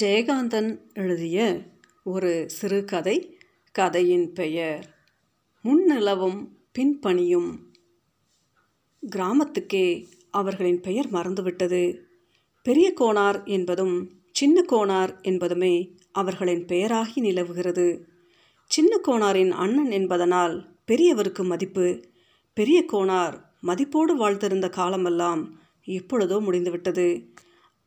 ஜெயகாந்தன் எழுதிய ஒரு சிறுகதை கதையின் பெயர் முன்னிலவும் பின்பணியும் கிராமத்துக்கே அவர்களின் பெயர் மறந்துவிட்டது. பெரிய கோனார் என்பதும் சின்ன கோனார் என்பதுமே அவர்களின் பெயராகி நிலவுகிறது. சின்ன கோனாரின் அண்ணன் என்பதனால் பெரியவருக்கு மதிப்பு பெரிய கோனார் மதிப்போடு வாழ்ந்திருந்த காலமெல்லாம் எப்பொழுதோ முடிந்துவிட்டது.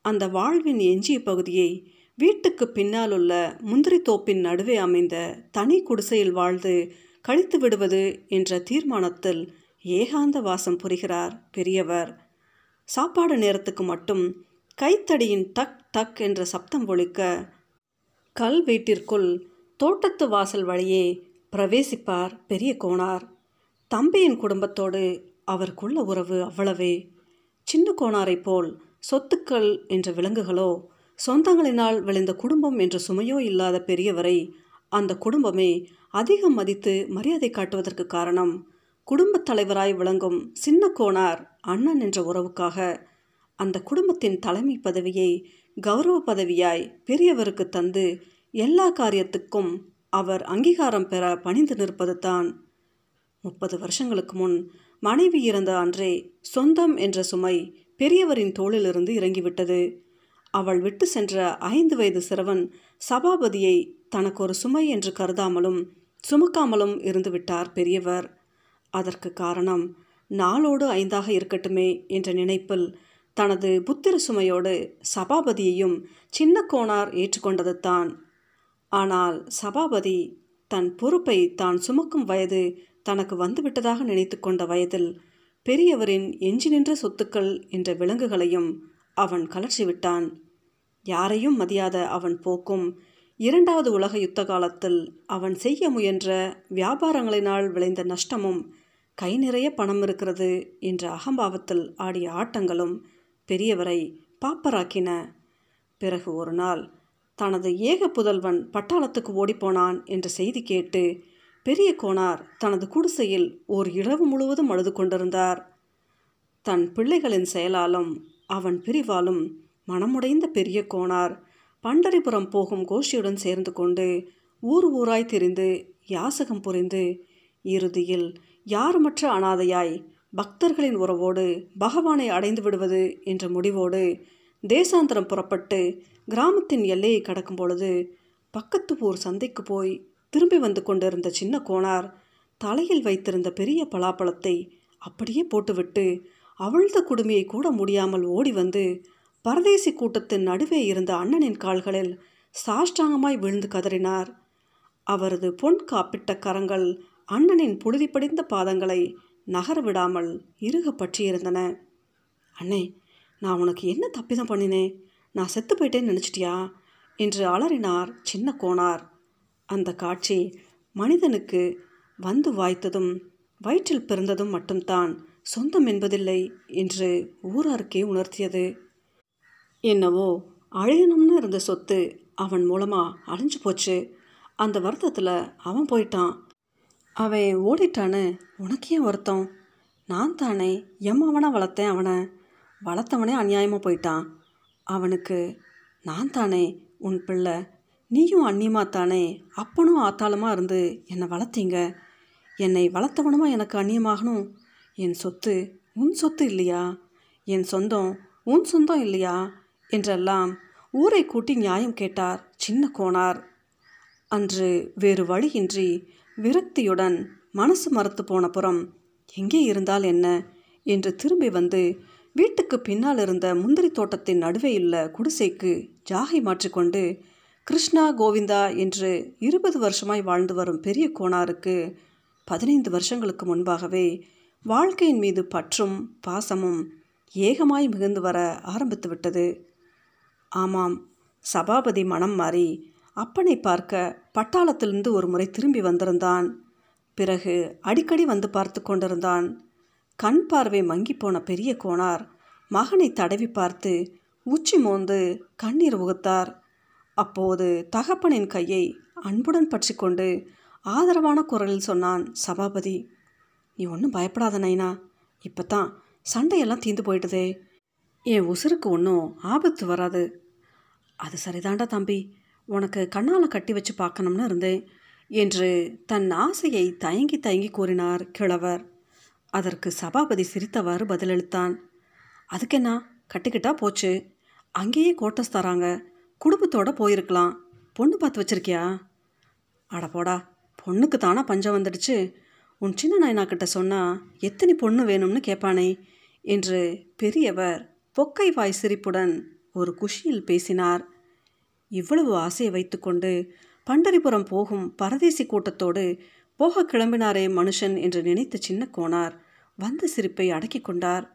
அந்த வாழ்வின் எஞ்சிய பகுதியை வீட்டுக்கு பின்னால் உள்ள முந்திரி தோப்பின் நடுவே அமைந்த தனி குடிசையில் வாழ்ந்து கழித்து விடுவது என்ற தீர்மானத்தில் ஏகாந்த வாசம் புரிகிறார் பெரியவர். சாப்பாடு நேரத்துக்கு மட்டும் கைத்தடியின் டக் டக் என்ற சப்தம் ஒழிக்க கல் வீட்டிற்குள் தோட்டத்து வாசல் வழியே பிரவேசிப்பார் பெரிய கோணார். தம்பியின் குடும்பத்தோடு அவருக்குள்ள உறவு அவ்வளவே. சின்ன கோணாரை போல் சொத்துக்கள் என்ற விலங்குகளோ சொந்தங்களினால் விளைந்த குடும்பம் என்ற சுமையோ இல்லாத பெரியவரை அந்த குடும்பமே அதிகம் மதித்து மரியாதை காட்டுவதற்கு காரணம். குடும்பத் தலைவராய் விளங்கும் சின்ன கோணார் அண்ணன் என்ற உறவுக்காக அந்த குடும்பத்தின் தலைமை பதவியை கௌரவ பதவியாய் பெரியவருக்கு தந்து எல்லா காரியத்துக்கும் அவர் அங்கீகாரம் பெற பணிந்து நிற்பது தான். முப்பது வருஷங்களுக்கு முன் மனைவி இறந்த அன்றே சொந்தம் என்ற சுமை பெரியவரின் தோளிலிருந்து இறங்கிவிட்டது. அவள் விட்டு சென்ற ஐந்து வயது சிறுவன் சபாபதியை தனக்கு ஒரு சுமை என்று கருதாமலும் சுமக்காமலும் இருந்து விட்டார் பெரியவர். அதற்கு காரணம் நாளோடு ஐந்தாக இருக்கட்டுமே என்ற நினைப்பில் தனது புத்திர சுமையோடு சபாபதியையும் சின்ன கோணார் ஏற்றுக்கொண்டது தான் ஆனால் சபாபதி தன் பொறுப்பை தான் சுமக்கும் வயது தனக்கு வந்துவிட்டதாக நினைத்து கொண்ட வயதில் பெரியவரின் எஞ்சி நின்ற சொத்துக்கள் என்ற விலங்குகளையும் அவன் கலர்ச்சிவிட்டான் யாரையும் மதியாத அவன் போக்கும். இரண்டாவது உலக யுத்த காலத்தில் அவன் செய்ய முயன்ற வியாபாரங்களினால் விளைந்த நஷ்டமும் கை நிறைய பணம் இருக்கிறது என்ற அகம்பாவத்தில் ஆடிய ஆட்டங்களும் பெரியவரை பாப்பராக்கின. பிறகு ஒரு நாள் தனது ஏக புதல்வன் பட்டாளத்துக்கு ஓடிப்போனான் என்ற செய்தி கேட்டு பெரிய கோனார் தனது குடிசையில் ஓர் இரவு முழுவதும் அழுது கொண்டிருந்தார். தன் பிள்ளைகளின் செயலாலும் அவன் பிரிவாலும் மனமுடைந்த பெரிய கோனார். பண்டரிபுரம் போகும் கோஷியுடன் சேர்ந்து கொண்டு ஊர் ஊராய் திரிந்து யாசகம் புரிந்து இறுதியில் யாருமற்ற அனாதையாய் பக்தர்களின் உறவோடு பகவானை அடைந்து விடுவது? என்ற முடிவோடு தேசாந்தரம் புறப்பட்டு கிராமத்தின் எல்லையை கடக்கும் பொழுது பக்கத்து ஊர் சந்தைக்கு போய் திரும்பி வந்து கொண்டிருந்த சின்ன கோணார் தலையில் வைத்திருந்த பெரிய பலாப்பழத்தை அப்படியே போட்டுவிட்டு அவிழ்ந்த குடுமையை கூட முடியாமல் ஓடி வந்து பரதேசி கூட்டத்தின் நடுவே இருந்த அண்ணனின் கால்களில் சாஷ்டாங்கமாய் விழுந்து கதறினார். அவரது பொன் காப்பிட்ட கரங்கள் அண்ணனின் புழுதி படிந்த பாதங்களை நகர விடாமல் இறுக பற்றியிருந்தன. அண்ணே நான் உனக்கு என்ன தப்பிதம் பண்ணினேன் நான் செத்து போயிட்டேன்னு நினச்சிட்டியா? என்று அலறினார் சின்ன கோனார். அந்த காட்சி மனிதனுக்கு வந்து வாய்த்ததும் வயிற்றில் பிறந்ததும் மட்டும்தான் சொந்தம் என்பதில்லை என்று ஊராருக்கே உணர்த்தியது. என்னவோ அழியணும்னு இருந்த சொத்து அவன் மூலமாக அழிஞ்சு போச்சு. அந்த வருத்தத்தில் அவன் போயிட்டான். அவன் ஓடிட்டான்னு உனக்கு ஏன் வருத்தம்? நான் தானே எம்மவனை வளர்த்தேன் அவனை. வளர்த்தவனே அநியாயமாக போயிட்டான். அவனுக்கு நான் தானே உன் பிள்ளை. நீயும் அந்நியமா தானே? அப்பனும் ஆத்தாளமாக இருந்து என்னை வளர்த்தீங்க. என்னை வளர்த்தவனுமா எனக்கு அந்நியமாகணும்? என் சொத்து உன் சொத்து இல்லையா? என் சொந்தம் உன் சொந்தம் இல்லையா? என்றெல்லாம் ஊரை கூட்டி நியாயம் கேட்டார் சின்ன கோனார். அன்று வேறு வழியின்றி விரக்தியுடன் மனசு மறுத்து போன புறம் எங்கே இருந்தால் என்ன? என்று திரும்பி வந்து வீட்டுக்கு பின்னால் இருந்த முந்திரி தோட்டத்தின் நடுவேயுள்ள குடிசைக்கு ஜாகை மாற்றிக்கொண்டு கிருஷ்ணா கோவிந்தா என்று இருபது வருஷமாய் வாழ்ந்து வரும் பெரிய கோணாருக்கு பதினைந்து வருஷங்களுக்கு முன்பாகவே வாழ்க்கையின் மீது பற்றும் பாசமும் ஏகமாய் மிகுந்து வர ஆரம்பித்து விட்டது. ஆமாம் சபாபதி மனம் மாறி அப்பனை பார்க்க பட்டாளத்திலிருந்து ஒரு முறை திரும்பி வந்திருந்தான். பிறகு அடிக்கடி வந்து பார்த்து கொண்டிருந்தான். கண் பார்வை மங்கி போன பெரிய கோணார் மகனை தடவி பார்த்து உச்சி மோந்து கண்ணீர் உகுத்தார். அப்போது தகப்பனின் கையை அன்புடன் பற்றி கொண்டு ஆதரவான குரலில் சொன்னான் சபாபதி. நீ ஒன்றும் பயப்படாத நைனா. இப்போ தான் சண்டையெல்லாம் தீந்து போயிட்டுதே என் உசுருக்கு ஒன்றும் ஆபத்து வராது. அது சரிதாண்டா தம்பி. உனக்கு கண்ணால் கட்டி வச்சு பார்க்கணும்னு இருந்தேன் என்று தன் ஆசையை தயங்கி தயங்கி கூறினார் கிழவர். அதற்கு சபாபதி சிரித்தவாறு பதிலளித்தான். அதுக்கென்ன? கட்டிக்கிட்டா போச்சு. அங்கேயே கோட்டஸ் தராங்க. குடும்பத்தோட போயிருக்கலாம். பொண்ணு பார்த்து வச்சிருக்கியா? அட போடா. பொண்ணுக்கு தானா பஞ்சம் வந்துடுச்சு. உன் சின்ன நாயனாக்கிட்ட சொன்னால் எத்தனை பொண்ணு வேணும்னு கேட்பானே என்று பெரியவர் பொக்கை வாய் சிரிப்புடன் ஒரு குஷியில் பேசினார். இவ்வளவு ஆசையை வைத்துக்கொண்டு பண்டரிபுரம் போகும் பரதேசி கூட்டத்தோடு போக கிளம்பினாரே மனுஷன் என்று நினைத்த சின்ன கோனார் வந்த சிரிப்பை அடக்கி கொண்டார்.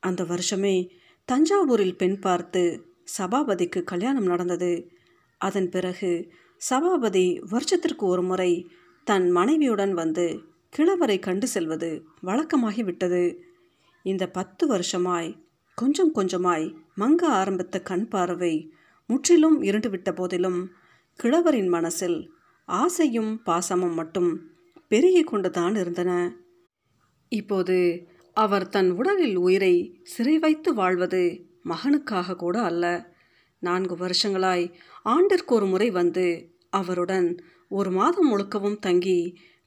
அந்த வருஷமே தஞ்சாவூரில் பெண் பார்த்து சபாபதிக்கு கல்யாணம் நடந்தது. அதன் பிறகு சபாபதி வருஷத்திற்கு ஒரு முறை தன் மனைவியுடன் வந்து கிழவரை கண்டு செல்வது வழக்கமாகி விட்டது இந்த பத்து வருஷமாய் கொஞ்சம் கொஞ்சமாய் மங்க ஆரம்பித்த கண் பார்வை முற்றிலும் இருண்டுவிட்ட போதிலும் கிழவரின் மனசில் ஆசையும் பாசமும் மட்டும் பெருகி கொண்டுதான் இருந்தன. இப்போது அவர் தன் உடலில் உயிரை சிறை வைத்து வாழ்வது மகனுக்காக கூட அல்ல. நான்கு வருஷங்களாய் ஆண்டிற்கு ஒரு முறை வந்து அவருடன் ஒரு மாதம் முழுக்கவும் தங்கி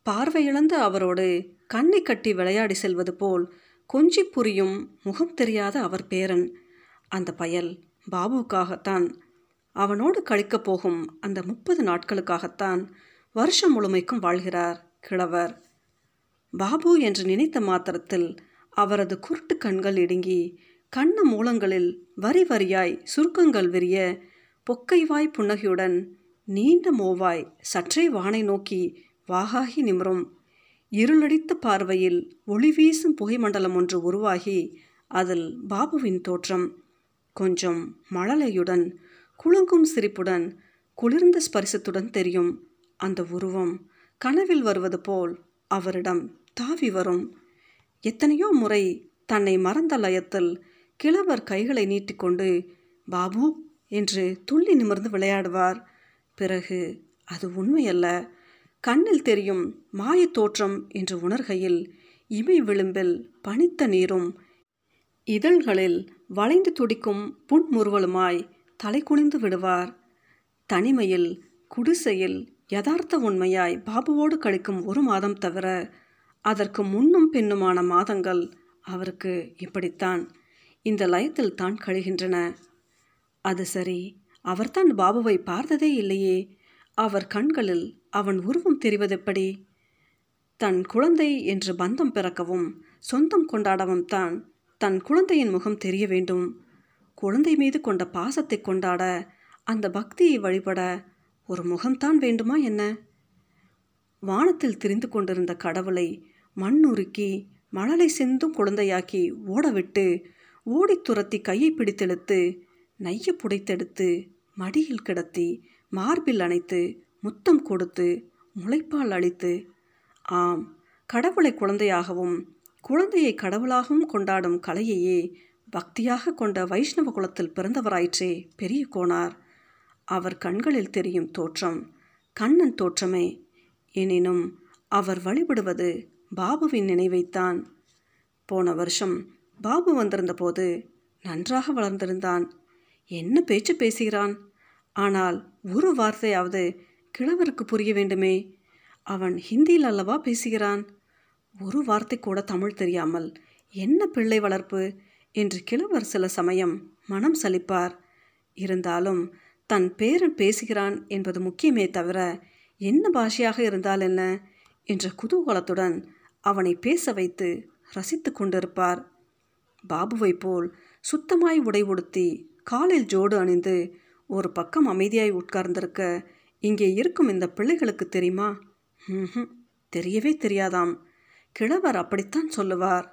பார்வையிழந்த அவரோடு கண்ணை கட்டி விளையாடி செல்வது போல் கொஞ்சி புரியும் முகம் தெரியாத அவர் பேரன். அந்த பயல் பாபுக்காகத்தான் அவனோடு கழிக்கப் போகும் அந்த முப்பது நாட்களுக்காகத்தான் வருஷம் முழுமைக்கும் வாழ்கிறார் கிழவர். பாபு என்று நினைத்த மாத்திரத்தில் அவரது குருட்டு கண்கள் இடுங்கி கண்ண மூலங்களில் வரி வரியாய் சுருக்கங்கள் விரிய பொக்கைவாய் புன்னகையுடன் நீண்ட மோவாய் சற்றே வானை நோக்கி வாகாகி நிமிரும் இருளடித்த பார்வையில் ஒளி வீசும் புகைமண்டலம் ஒன்று உருவாகி அதில் பாபுவின் தோற்றம். கொஞ்சம் மழலையுடன் குலுங்கும் சிரிப்புடன் குளிர்ந்த ஸ்பரிசத்துடன் தெரியும். அந்த உருவம் கனவில் வருவது போல் அவரிடம் தாவி வரும். எத்தனையோ முறை தன்னை மறந்த லயத்தில் கிழவர் கைகளை நீட்டிக்கொண்டு பாபு என்று துள்ளி நிமிர்ந்து விளையாடுவார். பிறகு அது உண்மையல்ல. கண்ணில் தெரியும் மாயத் தோற்றம் என்று உணர்கையில் இமை விளிம்பில் பனித்த நீரும் இதழ்களில் வளைந்து துடிக்கும் புன்முறுவலுமாய் தலை குனிந்து விடுவார். தனிமையில் குடிசையில் யதார்த்த உண்மையாய் பாபுவோடு கழிக்கும் ஒரு மாதம் தவிர அதற்கு முன்னும் பின்னுமான மாதங்கள் அவருக்கு இப்படித்தான். இந்த லயத்தில் தான் கழிகின்றன. அது சரி அவர்தான் பாபுவை பார்த்ததே இல்லையே. அவர் கண்களில் அவன் உருவம் தெரிவதெப்படி? தன் குழந்தை என்று பந்தம் பிறக்கவும் சொந்தம் கொண்டாடவும் தான் தன் குழந்தையின் முகம் தெரிய வேண்டும். குழந்தை மீது கொண்ட பாசத்தை கொண்டாட அந்த பக்தியை வழிபட ஒரு முகம்தான் வேண்டுமா என்ன? வானத்தில் திரிந்து கொண்டிருந்த கடவுளை மண்ணுருக்கி மணலை செந்தும் குழந்தையாக்கி ஓடவிட்டு ஓடி துரத்தி கையை பிடித்தெடுத்து நைய புடைத்தெடுத்து மடியில் கிடத்தி மார்பில் அணைத்து முத்தம் கொடுத்து முளைப்பால் அளித்து ஆம் கடவுளை குழந்தையாகவும் குழந்தையை கடவுளாகவும் கொண்டாடும் கலையையே பக்தியாக கொண்ட வைஷ்ணவ குலத்தில் பிறந்தவராயிற்றே பெரிய கோனார். அவர் கண்களில் தெரியும் தோற்றம் கண்ணன் தோற்றமே எனினும் அவர் வழிபடுவது பாபுவின் நினைவைத்தான். போன வருஷம் பாபு வந்திருந்தபோது நன்றாக வளர்ந்திருந்தான். என்ன பேச்சு பேசுகிறான்? ஆனால் ஒரு வார்த்தையாவது கிழவருக்கு புரிய வேண்டுமே. அவன் ஹிந்தியில் அல்லவா பேசுகிறான்? ஒரு வார்த்தை கூட தமிழ் தெரியாமல் என்ன பிள்ளை வளர்ப்பு? என்று கிழவர் சில சமயம் மனம் சலிப்பார். இருந்தாலும் தன் பேரன் பேசுகிறான் என்பது முக்கியமே தவிர என்ன பாஷையாக இருந்தால் என்ன? என்ற குதூகலத்துடன் அவனை பேச வைத்து ரசித்து கொண்டிருப்பார். பாபுவை போல் சுத்தமாய் உடை உடுத்தி காலில் ஜோடு அணிந்து ஒரு பக்கம் அமைதியாய் உட்கார்ந்திருக்க இங்கே இருக்கும் இந்த பிள்ளைகளுக்கு தெரியுமா? ம் தெரியவே தெரியாதாம். கிழவர் அப்படித்தான் சொல்லுவார்.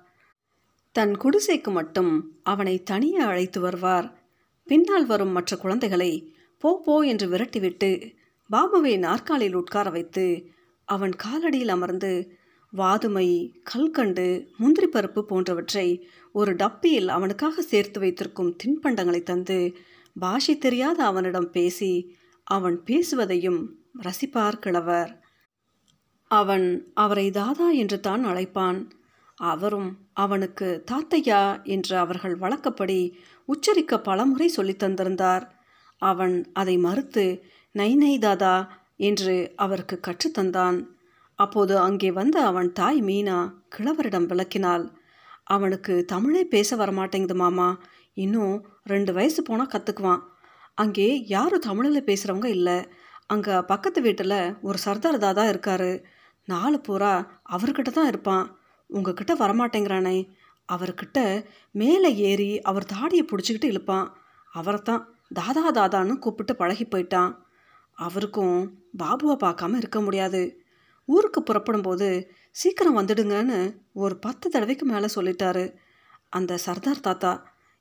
தன் குடிசைக்கு மட்டும் அவனை தனியே அழைத்து வருவார். பின்னால் வரும் மற்ற குழந்தைகளை போ போ என்று விரட்டிவிட்டு பாபுவை நாற்காலியில் உட்கார வைத்து அவன் காலடியில் அமர்ந்து வாதுமை கல்கண்டு முந்திரி பருப்பு போன்றவற்றை ஒரு டப்பியில் அவனுக்காக சேர்த்து வைத்திருக்கும் தின்பண்டங்களை தந்து பாஷை தெரியாத அவனிடம் பேசி அவன் பேசுவதையும் ரசிப்பார் கிழவர். அவன் அவரை தாதா என்று தான் அழைப்பான். அவரும் அவனுக்கு தாத்தையா என்று அவர்கள் வழக்கப்படி உச்சரிக்க பலமுறை சொல்லித் தந்திருந்தார். அவன் அதை மறுத்து நை நை தாதா என்று அவருக்கு கற்றுத்தந்தான் அப்போது அங்கே வந்த அவன் தாய் மீனா கிழவரிடம் விளக்கினாள். அவனுக்கு தமிழே பேச வரமாட்டேங்குது மாமா. இன்னும் ரெண்டு வயசு போனால் கற்றுக்குவான் அங்கே யாரும் தமிழில் பேசுகிறவங்க இல்லை. அங்கே பக்கத்து வீட்டில் ஒரு சர்தார் தாதா இருக்காரு. நாலு பூரா அவர்கிட்ட தான் இருப்பான். உங்ககிட்ட வரமாட்டேங்கிறானே. அவர்கிட்ட மேலே ஏறி அவர் தாடியை பிடிச்சிக்கிட்டு இழுப்பான். அவரை தான் தாதா தாதான்னு கூப்பிட்டு பழகி போயிட்டான். அவருக்கும் பாபுவை பார்க்காம இருக்க முடியாது. ஊருக்கு புறப்படும்போது சீக்கிரம் வந்துடுங்கன்னு ஒரு பத்து தடவைக்கு மேலே சொல்லிட்டாரு அந்த சர்தார் தாத்தா.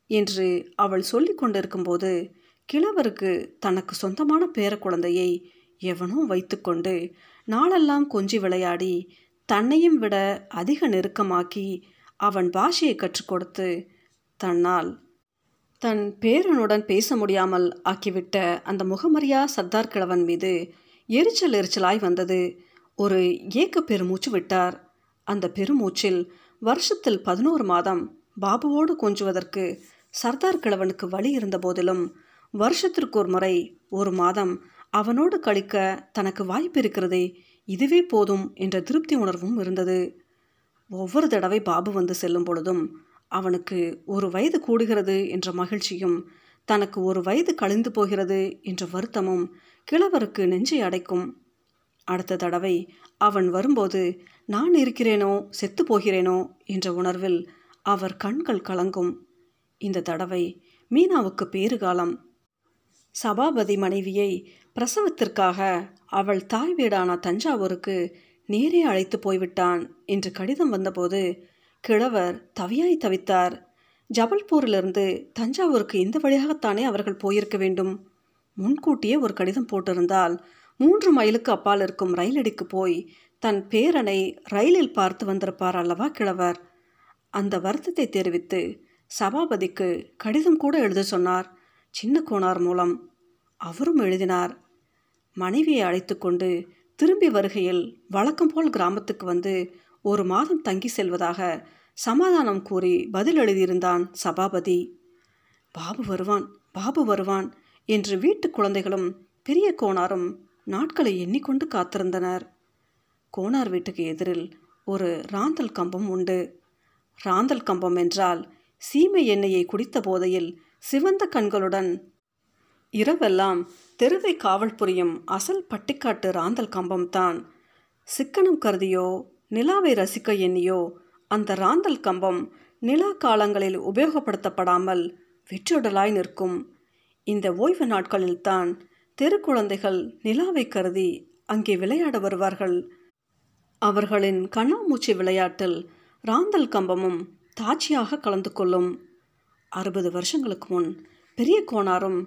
என்று அவள் சொல்லி கொண்டு இருக்கும்போது கிழவருக்கு தனக்கு சொந்தமான பேர குழந்தையை எவனோ வைத்துக்கொண்டு நாளெல்லாம் கொஞ்சி விளையாடி தன்னையும் விட அதிக நெருக்கமாக்கி அவன் பாஷையை கற்றுக் கொடுத்து தன்னால் தன் பேரனுடன் பேச முடியாமல் ஆக்கிவிட்ட அந்த முகமரியா சர்தார் கிழவன் மீது எரிச்சல் எரிச்சலாய் வந்தது. ஒரு ஏக்க பெருமூச்சு விட்டார். அந்த பெருமூச்சில் வருஷத்தில் பதினோரு மாதம் பாபுவோடு கொஞ்சுவதற்கு சர்தார் கிழவனுக்கு வழி இருந்த போதிலும் வருஷத்திற்கு ஒரு முறை ஒரு மாதம் அவனோடு கழிக்க தனக்கு வாய்ப்பு இருக்கிறதே இதுவே போதும் என்ற திருப்தி உணர்வும் இருந்தது. ஒவ்வொரு தடவை பாபு வந்து செல்லும் பொழுதும் அவனுக்கு ஒரு வயது கூடுகிறது என்ற மகிழ்ச்சியும் தனக்கு ஒரு வயது கழிந்து போகிறது என்ற வருத்தமும் கிழவருக்கு நெஞ்சை அடைக்கும். அடுத்த தடவை அவன் வரும்போது நான் இருக்கிறேனோ செத்து போகிறேனோ? என்ற உணர்வில் அவர் கண்கள் கலங்கும். இந்த தடவை மீனாவுக்கு பேறுகாலம் சபாபதி மனைவியை பிரசவத்திற்காக அவள் தாய் வீடான தஞ்சாவூருக்கு நேரே அழைத்து போய்விட்டான் என்று கடிதம் வந்தபோது கிழவர் தவியாய் தவித்தார். ஜபல்பூரிலிருந்து தஞ்சாவூருக்கு இந்த வழியாகத்தானே அவர்கள் போயிருக்க வேண்டும்? முன்கூட்டியே ஒரு கடிதம் போட்டிருந்தால் மூன்று மைலுக்கு அப்பால் இருக்கும் ரயிலடிக்கு போய் தன் பேரனை ரயிலில் பார்த்து வந்திருப்பார் அல்லவா கிழவர்? அந்த வருத்தத்தை தெரிவித்து சபாபதிக்கு கடிதம் கூட எழுத சொன்னார். சின்ன கோனார் மூலம் அவரும் எழுதினார். மனைவியை அழைத்து கொண்டு திரும்பி வருகையில் வழக்கம் போல் கிராமத்துக்கு வந்து ஒரு மாதம் தங்கி செல்வதாக சமாதானம் கூறி பதில் எழுதியிருந்தான் சபாபதி. பாபு வருவான் பாபு வருவான் என்று வீட்டு குழந்தைகளும் பெரிய கோனாரும் நாட்களை எண்ணிக்கொண்டு காத்திருந்தனர். கோணார் வீட்டுக்கு எதிரில் ஒரு ராந்தல் கம்பம் உண்டு. ராந்தல் கம்பம் என்றால் சீமை எண்ணெயை குடித்த போதையில் சிவந்த கண்களுடன். இரவெல்லாம் தெருவை காவல் புரியும் அசல் பட்டிக்காட்டு ராந்தல் கம்பம்தான். சிக்கனம் கருதியோ நிலாவை ரசிக்க எண்ணியோ அந்த ராந்தல் கம்பம் நிலா காலங்களில் உபயோகப்படுத்தப்படாமல் வெற்றுடலாய் நிற்கும். இந்த ஓய்வு நாட்களில்தான் தெரு குழந்தைகள் நிலாவை கருதி அங்கே விளையாட வருவார்கள். அவர்களின் கண்ணாமூச்சி விளையாட்டில் ராந்தல் கம்பமும் தாட்சியாக கலந்து கொள்ளும். அறுபது வருஷங்களுக்கு முன் பெரிய கோணாரும்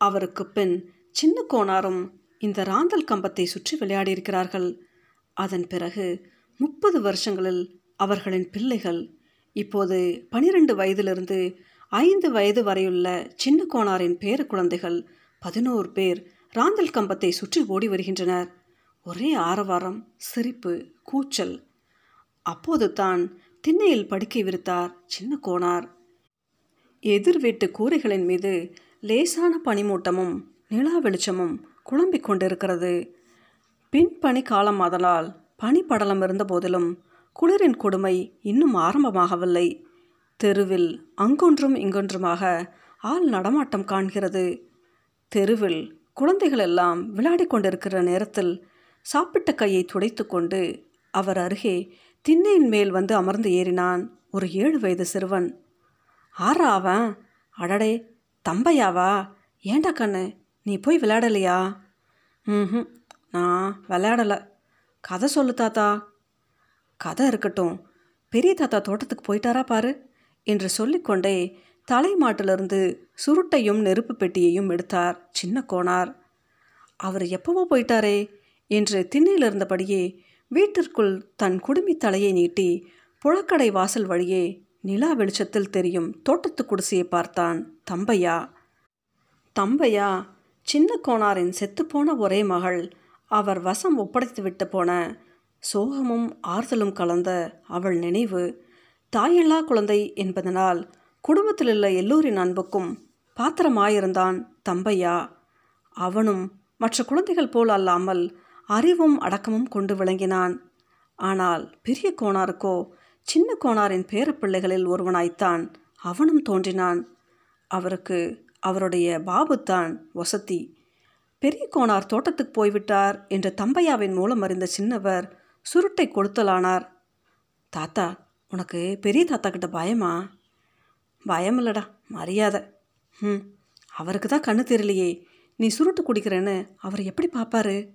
அவருக்கு பின் சின்ன கோணாரும் இந்த ராந்தல் கம்பத்தை சுற்றி விளையாடியிருக்கிறார்கள். அதன் பிறகு முப்பது வருஷங்களில் அவர்களின் பிள்ளைகள் இப்போது பனிரெண்டு வயதிலிருந்து ஐந்து வயது வரையுள்ள சின்ன கோணாரின் பேர குழந்தைகள் பதினோரு பேர் ராந்தல் கம்பத்தை சுற்றி ஓடி வருகின்றனர். ஒரே ஆரவாரம் சிரிப்பு கூச்சல். அப்போது தான் திண்ணையில் படுக்கை விரித்தார் சின்ன கோணார். எதிர் வீட்டு கூரைகளின் மீது லேசான பனிமூட்டமும் நிலா வெளிச்சமும் குழம்பிக் கொண்டிருக்கிறது. பின்பனி காலம் ஆதலால் பனிப்படலம் இருந்த போதிலும் குளிரின் கொடுமை இன்னும் ஆரம்பமாகவில்லை. தெருவில் அங்கொன்றும் இங்கொன்றுமாக ஆள் நடமாட்டம் காண்கிறது. தெருவில் குழந்தைகள் எல்லாம் விளையாடி கொண்டிருக்கிற நேரத்தில் சாப்பிட்ட கையை துடைத்து கொண்டு அவர் அருகே திண்ணையின் மேல் வந்து அமர்ந்து ஏறினான் ஒரு ஏழு வயது சிறுவன். ஆறா அவன்? அடடே தம்பையாவா? ஏண்டா கண்ணு நீ போய் விளையாடலையா? ம் நான் விளையாடலை. கதை சொல்லு தாத்தா. கதை இருக்கட்டும். பெரிய தாத்தா தோட்டத்துக்கு போயிட்டாரா பாரு என்று சொல்லிக்கொண்டே தலைமாட்டிலிருந்து சுருட்டையும் நெருப்பு பெட்டியையும் எடுத்தார் சின்ன கோணார் அவர் எப்பவோ போயிட்டாரே என்று திண்ணையில் இருந்தபடியே வீட்டிற்குள் தன் குடுமி தலையை நீட்டி புழக்கடை வாசல் வழியே நிலா வெளிச்சத்தில் தெரியும். தோட்டத்து குடிசையை பார்த்தான். தம்பையா? தம்பையா? சின்ன கோணாரின் செத்துப்போன ஒரே மகள். அவர் வசம் ஒப்படைத்து விட்டு போன. சோகமும் ஆறுதலும் கலந்த அவள் நினைவு. தாயில்லா குழந்தை என்பதனால் குடும்பத்தில் உள்ள எல்லோரின் அன்புக்கும் பாத்திரமாயிருந்தான் தம்பையா. அவனும் மற்ற குழந்தைகள் போல் அல்லாமல் அறிவும் அடக்கமும் கொண்டு விளங்கினான். ஆனால் பெரிய கோணாருக்கோ சின்ன கோணாரின் பேரப்பிள்ளைகளில் ஒருவனாய்த்தான். அவனும் தோன்றினான். அவருக்கு அவருடைய பாபுத்தான் வசதி. பெரிய கோணார் தோட்டத்துக்கு போய்விட்டார் என்ற தம்பையாவின் மூலம் அறிந்த சின்னவர் சுருட்டை கொளுத்தலானார். தாத்தா உனக்கு பெரிய தாத்தா கிட்ட பயமா? பயம் இல்லடா மரியாதை. ம் அவருக்கு தான் கண்ணு தெரியலையே. நீ சுருட்டு குடிக்கிறேன்னு அவர் எப்படி பார்ப்பாரு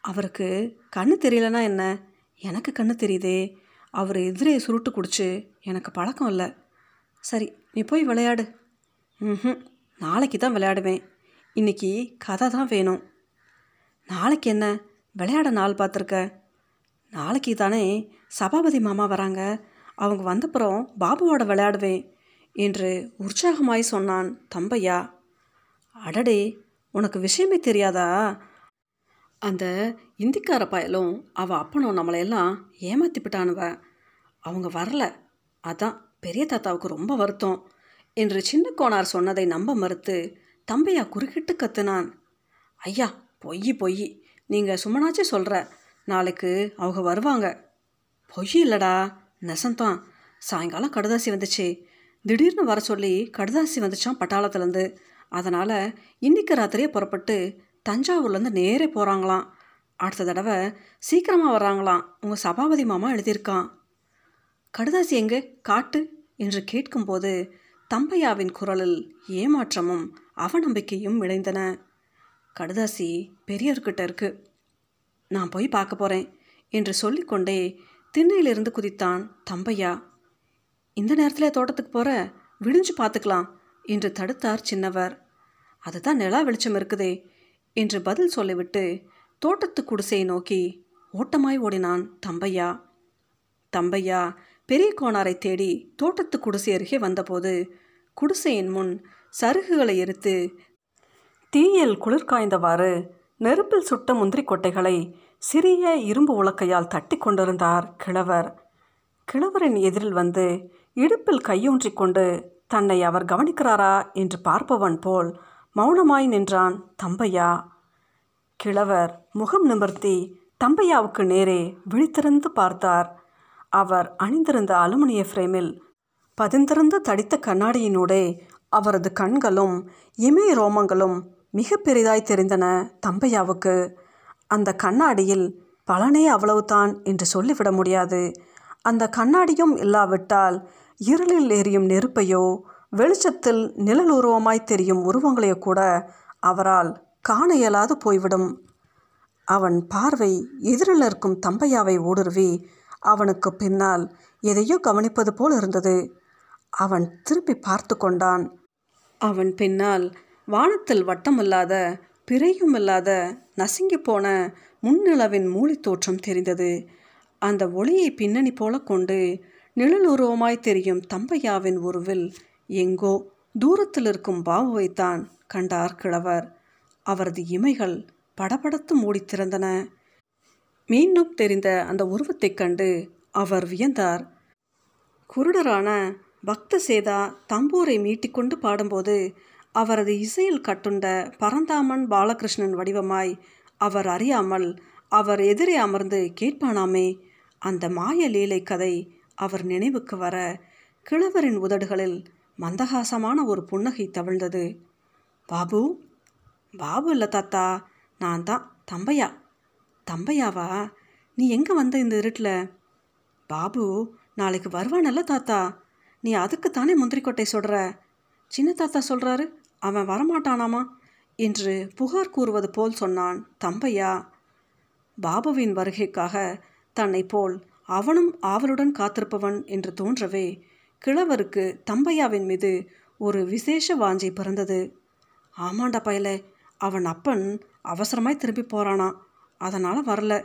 அவருக்கு கண்ணு தெரியலனா என்ன? எனக்கு கண்ணு தெரியுதே. அவர் எதிரே சுருட்டு குடிச்சு எனக்கு பழக்கம் இல்லை. சரி நீ போய் விளையாடு. ம் நாளைக்கு தான் விளையாடுவேன். இன்னைக்கு கதை தான் வேணும். நாளைக்கு என்ன? விளையாட நாள் பார்த்துருக்க. நாளைக்கு தானே சபாபதி மாமா வராங்க. அவங்க வந்தப்புறம் பாபுவோட விளையாடுவேன் என்று உற்சாகமாய் சொன்னான் தம்பையா. அடடே உனக்கு விஷயமே தெரியாதா? அந்த இந்திக்கார பயலும் அவள் அப்பனும் நம்மளையெல்லாம் ஏமாத்திப்பிட்டானுவ. அவங்க வரல. அதான் பெரிய தாத்தாவுக்கு ரொம்ப வருத்தம் என்று சின்ன கோனார் சொன்னதை நம்ப மறுத்து தம்பையா குறுக்கிட்டு கத்துனான். ஐயா பொய் பொய். நீங்கள் சும்மனாச்சும் சொல்கிற நாளைக்கு அவங்க வருவாங்க. பொய் இல்லடா. நெசந்தான். சாயங்காலம் கடுதாசி வந்துச்சு. திடீர்னு வர சொல்லி கடுதாசி வந்துச்சான் பட்டாளத்துலேருந்து. அதனால் இன்றைக்கு ராத்திரியே புறப்பட்டு தஞ்சாவூர்லேருந்து நேரே போகிறாங்களாம் அடுத்த தடவை சீக்கிரமாக வர்றாங்களாம். உங்கள் சபாபதி மாமா எழுதியிருக்கான். கடுதாசி எங்கே? காட்டு என்று கேட்கும்போது தம்பையாவின் குரலில் ஏமாற்றமும் அவநம்பிக்கையும் விளைந்தன. கடுதாசி பெரியவர்கிட்ட இருக்கு. நான் போய் பார்க்க போகிறேன் என்று சொல்லிக்கொண்டே திண்ணையிலிருந்து குதித்தான் தம்பையா. இந்த நேரத்தில் தோட்டத்துக்கு போகிற விடிஞ்சு பார்த்துக்கலாம் என்று தடுத்தார் சின்னவர். அதுதான் நிலா வெளிச்சம் இருக்குதே என்று பதில் சொல்லிவிட்டு தோட்டத்து குடிசையை நோக்கி ஓட்டமாய் ஓடினான் தம்பையா. தம்பையா பெரிய கோணாரை தேடி தோட்டத்து குடிசை அருகே வந்தபோது குடிசையின் முன் சருகுகளை எரித்து தீயில் குளிர் காய்ந்தவாறு நெருப்பில் சுட்ட முந்திரி கொட்டைகளை சிறிய இரும்பு உலக்கையால் தட்டி கொண்டிருந்தார் கிழவர். கிழவரின் எதிரில் வந்து இடுப்பில் கையூன்றி கொண்டு தன்னை அவர் கவனிக்கிறாரா என்று பார்ப்பவன் போல் மௌனமாய் நின்றான் தம்பையா. கிழவர் முகம் நிமிர்த்தி தம்பையாவுக்கு நேரே விழித்திருந்து பார்த்தார். அவர் அணிந்திருந்த அலுமினிய ஃப்ரேமில் பதிந்திருந்து தடித்த கண்ணாடியினூடே அவரது கண்களும் இமய ரோமங்களும் மிக பெரிதாய் தெரிந்தன தம்பையாவுக்கு. அந்த கண்ணாடியில் பலனே அவ்வளவுதான் என்று சொல்லிவிட முடியாது. அந்த கண்ணாடியும் இல்லாவிட்டால் இருளில் எரியும் நெருப்பையோ வெளிச்சத்தில் நிழல் உருவமாய் தெரியும் உருவங்களையோ கூட அவரால் காண இயலாது போய்விடும். அவன் பார்வை எதிரில் இருக்கும் தம்பையாவை ஊடுருவி அவனுக்கு பின்னால் எதையோ கவனிப்பது போல் இருந்தது. அவன் திருப்பி பார்த்து கொண்டான். அவன் பின்னால் வானத்தில் வட்டமில்லாத பிறையுமில்லாத நசுங்கி போன முன்னிலவின் மூளை தோற்றம் தெரிந்தது. அந்த ஒளியை பின்னணி போல கொண்டு நிழல் உருவமாய் தெரியும் தம்பையாவின் உருவில் எங்கோ தூரத்தில் இருக்கும் பாபுவைத்தான் கண்டார் கிழவர். அவரது இமைகள் படபடத்து மூடித்திறந்தன மீண்டும் தெரிந்த அந்த உருவத்தைக் கண்டு அவர் வியந்தார். குருடரான பக்த சேதா தம்பூரை மீட்டிக்கொண்டு பாடும்போது அவரது இசையில் கட்டுண்ட பரந்தாமன் பாலகிருஷ்ணன் வடிவமாய் அவர் அறியாமல் அவர் எதிரே அமர்ந்து கேட்பானாமே. அந்த மாய லீலை கதை அவர் நினைவுக்கு வர கிழவரின் உதடுகளில் மந்தகாசமான ஒரு புன்னகை தவிழ்ந்தது. பாபு பாபு இல்லை தாத்தா நான் தான் தம்பையா. தம்பையாவா? நீ எங்கே வந்த இந்த இருட்டில்? பாபு நாளைக்கு வருவானல்ல தாத்தா. நீ அதுக்கு தானே முந்திரிக்கொட்டை சொல்கிற சின்ன தாத்தா சொல்கிறாரு அவன் வரமாட்டானாமா? என்று புகார் கூறுவது போல் சொன்னான் தம்பையா. பாபுவின் வருகைக்காக தன்னை போல் அவனும் ஆவலுடன் காத்திருப்பவன் என்று தோன்றவே கிழவருக்கு தம்பையாவின் மீது ஒரு விசேஷ வாஞ்சை பிறந்தது. ஆமாண்டா பயலே அவன் அப்பன் அவசரமாய் திரும்பி போகிறானா அதனால் வரல.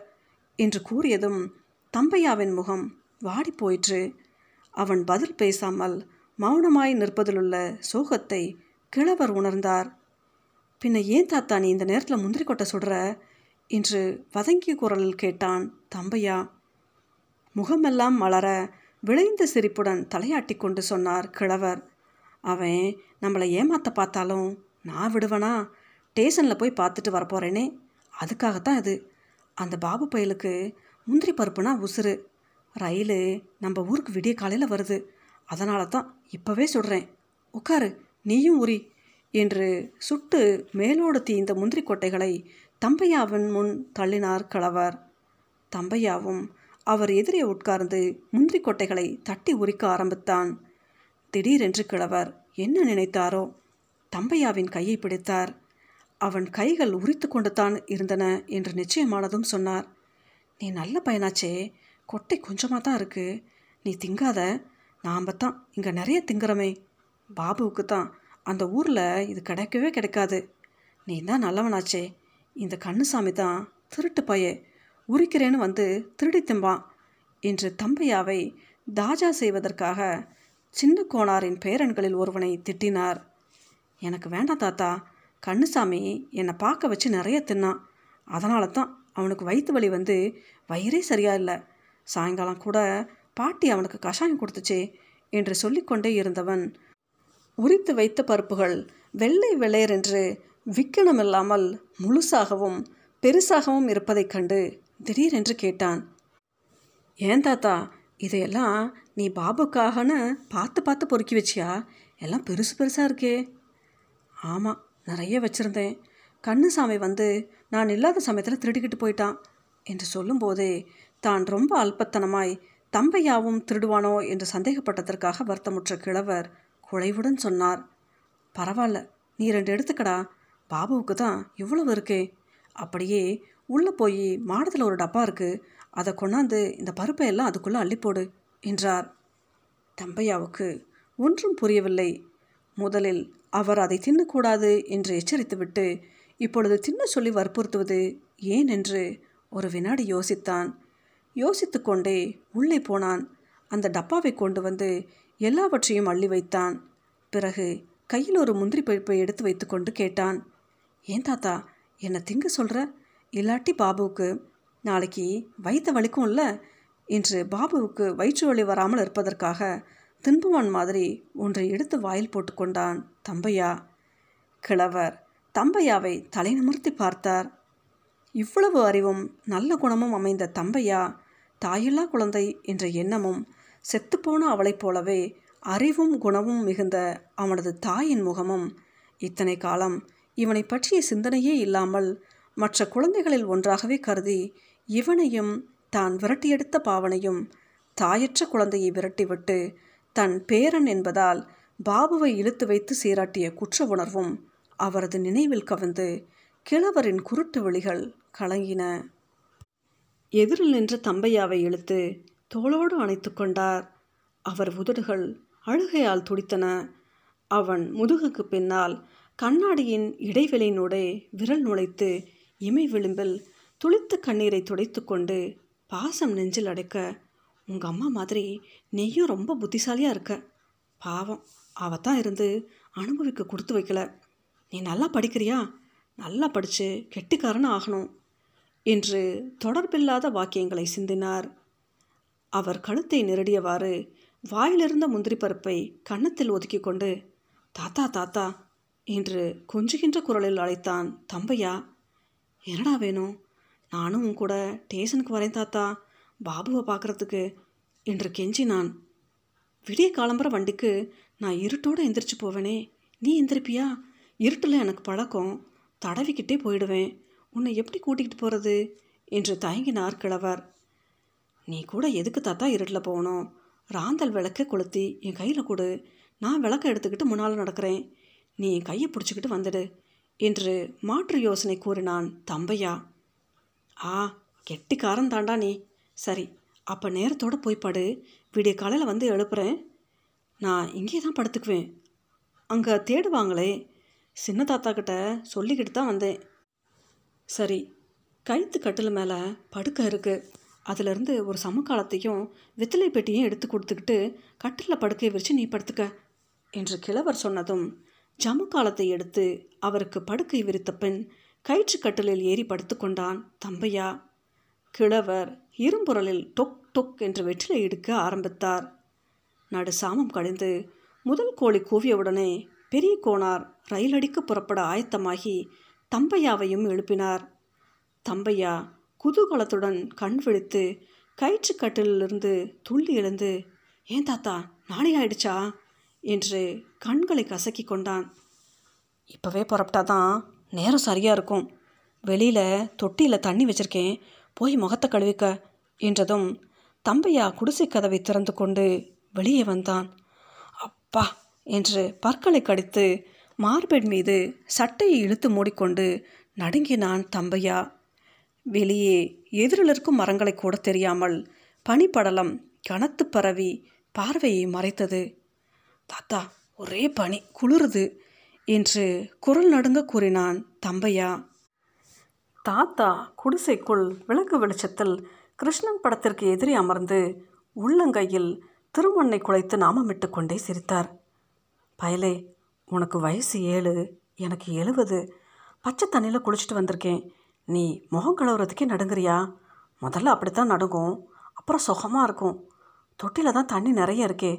என்று கூறியதும் தம்பையாவின் முகம் வாடி போயிற்று. அவன் பதில் பேசாமல் மௌனமாய் நிற்பதிலுள்ள சோகத்தை கிழவர் உணர்ந்தார். பின்ன ஏன் தாத்தா நீ இந்த நேரத்தில் முந்திரி கொட்டை சுடுற? என்று வதங்கிய குரலில் கேட்டான் தம்பையா. முகமெல்லாம் மலர விளைந்த சிரிப்புடன் தலையாட்டி கொண்டு சொன்னார் கிழவர். அவன் நம்மளை ஏமாத்த பார்த்தாலும் நான் விடுவனா? ஸ்டேஷனில் போய் பார்த்துட்டு வரப்போகிறேனே அதுக்காகத்தான் இது. அந்த பாபு பயலுக்கு முந்திரி பருப்புனா உசுறு. ரயிலு நம்ம ஊருக்கு விடிய காலையில் வருது. அதனால தான் இப்போவே சொல்கிறேன் உட்காரு நீயும் உரி என்று சுட்டு மேலோடு தீய்ந்த முந்திரி கொட்டைகளை தம்பையாவின் முன் தள்ளினார் கழவர் தம்பையாவும் அவர் எதிரே உட்கார்ந்து முந்திரி கொட்டைகளை தட்டி உரிக்க ஆரம்பித்தான். திடீரென்று கிழவர் என்ன நினைத்தாரோ? தம்பையாவின் கையை பிடித்தார். அவன் கைகள் உரித்து கொண்டு தான் இருந்தன என்று நிச்சயமானதும் சொன்னார். நீ நல்ல பையனாச்சே. கொட்டை கொஞ்சமாக தான் இருக்கு. நீ திங்காத. நாம் தான் இங்கே நிறைய திங்குறமே. பாபுவுக்கு தான் அந்த ஊரில் இது கிடைக்கவே கிடைக்காது. நீ தான் நல்லவனாச்சே. இந்த கண்ணுசாமி தான் திருட்டு பையே உரிக்கிறேன்னு வந்து திருடி திம்பான் என்று தம்பையாவை தாஜா செய்வதற்காக சின்ன கோணாரின் பேரன்களில் ஒருவனை திட்டினார். எனக்கு வேண்டாம் தாத்தா. கண்ணுசாமி என்னை பார்க்க வச்சு நிறைய தின்னான். அதனால தான் அவனுக்கு வயிற்று வலி வந்து வயிறே சரியா இல்லை. சாயங்காலம் கூட பாட்டி அவனுக்கு கஷாயம் கொடுத்துச்சே என்று சொல்லிக்கொண்டே இருந்தவன். உரித்து வைத்த பருப்புகள் வெள்ளை வெள்ளையரென்று விக்கணமில்லாமல் முழுசாகவும் பெருசாகவும் இருப்பதைக் கண்டு திடீரென்று கேட்டான். ஏன் தாத்தா இதையெல்லாம் நீ பாபுக்காகன்னு பார்த்து பார்த்து பொறுக்கி வச்சியா? எல்லாம் பெருசு பெருசாக இருக்கே. ஆமாம் நிறைய வச்சுருந்தேன். கண்ணுசாமி வந்து நான் இல்லாத சமயத்தில் திருடிக்கிட்டு போயிட்டான் என்று சொல்லும்போதே தான் ரொம்ப அல்பத்தனமாய் தம்பையாவும் திருடுவானோ என்று சந்தேகப்பட்டதற்காக வருத்தமுற்ற கிழவர் குழைவுடன் சொன்னார். பரவாயில்ல நீ ரெண்டு எடுத்துக்கடா பாபுவுக்கு தான் இவ்வளவு இருக்கே. அப்படியே உள்ளே போய் மாடத்தில் ஒரு டப்பா இருக்குது அதை கொண்டாந்து இந்த பருப்பை எல்லாம் அதுக்குள்ளே அள்ளிப்போடு என்றார். தம்பையாவுக்கு ஒன்றும் புரியவில்லை. முதலில் அவர் அதை தின்னக்கூடாது என்று எச்சரித்துவிட்டு இப்பொழுது தின்ன சொல்லி வற்புறுத்துவது ஏன் என்று ஒரு வினாடி யோசித்தான். யோசித்து கொண்டே உள்ளே போனான். அந்த டப்பாவை கொண்டு வந்து எல்லாவற்றையும் அள்ளி வைத்தான். பிறகு கையில் ஒரு முந்திரி பருப்பை எடுத்து வைத்துக்கொண்டு கேட்டான். ஏன் தாத்தா என்னை திங்க சொல்கிற இல்லாட்டி பாபுவுக்கு? நாளைக்கு வயிற்ற வலிக்கும் இல்லை என்று பாபுவுக்கு வயிற்று வலி வராமல் இருப்பதற்காக தின்பவன் மாதிரி ஒன்றை எடுத்து வாயில் போட்டுக்கொண்டான் தம்பையா. கிழவர் தம்பையாவை தலை நிமிர்த்தி பார்த்தார். இவ்வளவு அறிவும் நல்ல குணமும் அமைந்த தம்பையா தாயில்லா குழந்தை என்ற எண்ணமும் செத்துப்போன அவளைப் போலவே அறிவும் குணமும் மிகுந்த அவனது தாயின் முகமும் இத்தனை காலம் இவனை பற்றிய சிந்தனையே இல்லாமல் மற்ற குழந்தைகளில் ஒன்றாகவே கருதி இவனையும் தான் விரட்டியெடுத்த பாவனையும் தாயற்ற குழந்தையை விரட்டிவிட்டு தன் பேரன் என்பதால் பாபுவை இழுத்து வைத்து சீராட்டிய குற்ற உணர்வும் அவரது நினைவில் கவிழ்ந்து கிழவரின் குருட்டு விழிகள் கலங்கின. எதிரில் நின்ற தம்பையாவை இழுத்து தோளோடு அணைத்து கொண்டார். அவர் உதடுகள் அழுகையால் துடித்தன. அவன் முதுகுக்கு பின்னால் கண்ணாடியின் இடைவெளியினூடே விரல் நுழைத்து இமை விளிம்பில் துளித்த கண்ணீரை துடைத்து கொண்டு பாசம் நெஞ்சில் அடைக்க உங்கள் அம்மா மாதிரி நீயும் ரொம்ப புத்திசாலியாக இருக்க. பாவம். அவத்தான் இருந்து அனுபவிக்க கொடுத்து வைக்கல. நீ நல்லா படிக்கிறியா? நல்லா படித்து கெட்டிக்காரன்னு ஆகணும் என்று தொடர்பில்லாத வாக்கியங்களை சிந்தினார். அவர் கழுத்தை நெருடியவாறு வாயிலிருந்த முந்திரி பருப்பை கன்னத்தில் ஒதுக்கி கொண்டு தாத்தா தாத்தா என்று கொஞ்சுகின்ற குரலில் அழைத்தான் தம்பையா என்னடா வேணும்? நானும் உன் கூட ஸ்டேஷனுக்கு வரேன் தாத்தா. பாபுவை பார்க்குறதுக்கு என்று கெஞ்சி நான் விடிய காலம்புற வண்டிக்கு நான் இருட்டோடு எந்திரிச்சு போவேனே. நீ எந்திரிப்பியா? இருட்டில் எனக்கு பழக்கம். தடவிக்கிட்டே போயிடுவேன். உன்னை எப்படி கூட்டிகிட்டு போகிறது என்று தயங்கினார் கிழவர். நீ கூட எதுக்கு தாத்தா இருட்டில் போகணும்? ராந்தல் விளக்கை கொளுத்தி என் கையில் கொடு. நான் விளக்க எடுத்துக்கிட்டு முன்னால் நடக்கிறேன். நீ என் கையை பிடிச்சிக்கிட்டு வந்துடு என்று மாற்று யோசனை கூறினான் தம்பையா. ஆ கெட்டிக்காரன் தாண்டா நீ. சரி அப்போ நேரத்தோடு போய் படு. விடிய காலையில் வந்து எழுப்புறேன். நான் இங்கே தான் படுத்துக்குவேன். அங்கே தேடுவாங்களே. சின்ன தாத்தா கிட்ட சொல்லிக்கிட்டு தான் வந்தேன். சரி கைத்து கட்டில் மேலே படுக்கை இருக்குது அதிலிருந்து ஒரு சமக்காலத்தையும் வெத்திலை பெட்டியும் எடுத்து கொடுத்துக்கிட்டு கட்டிலில் படுக்கையை விரித்து நீ படுத்துக்க என்று கிழவர் சொன்னதும் ஜமுக்காலத்தை எடுத்து அவருக்கு படுக்கை விரித்த பின் கயிற்றுக்கட்டிலில் ஏறி படுத்துக்கொண்டான் தம்பையா. கிழவர் இரும்புரலில் டொக் டொக் என்று வெற்றிலை எடுக்க ஆரம்பித்தார். நடு சாமம் கழிந்து முதல் கோழி கூவியவுடனே பெரிய கோணார் ரயிலடிக்கு புறப்பட ஆயத்தமாகி தம்பையாவையும் எழுப்பினார். தம்பையா குதூகலத்துடன் கண் விழித்து கயிற்றுக்கட்டிலிருந்து துள்ளி எழுந்து ஏன் தாத்தா நாளை ஆயிடுச்சா? என்று கண்களை கசக்கி கொண்டான். இப்போவே புறப்பட்டாதான் நேரம் சரியாக இருக்கும். வெளியில் தொட்டியில் தண்ணி வச்சுருக்கேன். போய் முகத்தை கழுவிக்க. என்றதும் தம்பையா குடிசை கதவை திறந்து கொண்டு வெளியே வந்தான். அப்பா! என்று பற்களை கடித்து மார்பெட் மீது சட்டையை இழுத்து மூடிக்கொண்டு நடுங்கினான் தம்பையா. வெளியே எதிரில் இருக்கும் மரங்களை கூட தெரியாமல் பனிப்படலம் கனத்து பரவி பார்வையை மறைத்தது. தாத்தா ஒரே பனி குளிருது என்று குரல் நடுங்க கூறினான் தம்பையா. தாத்தா குடிசைக்குள் விளக்கு வெளிச்சத்தில் கிருஷ்ணன் படத்திற்கு எதிரே அமர்ந்து உள்ளங்கையில் திருமண்ணை குலைத்து நாமமிட்டு கொண்டே சிரித்தார். பயலே உனக்கு வயசு ஏழு எனக்கு எழுபது பச்சை தண்ணியில் குளிச்சுட்டு வந்திருக்கேன். நீ முகம் கழுவுறதுக்கே நடுங்குறியா? முதல்ல அப்படித்தான் நடுங்கும். அப்புறம் சுகமாக இருக்கும். தொட்டியில் தான் தண்ணி நிறைய இருக்கே.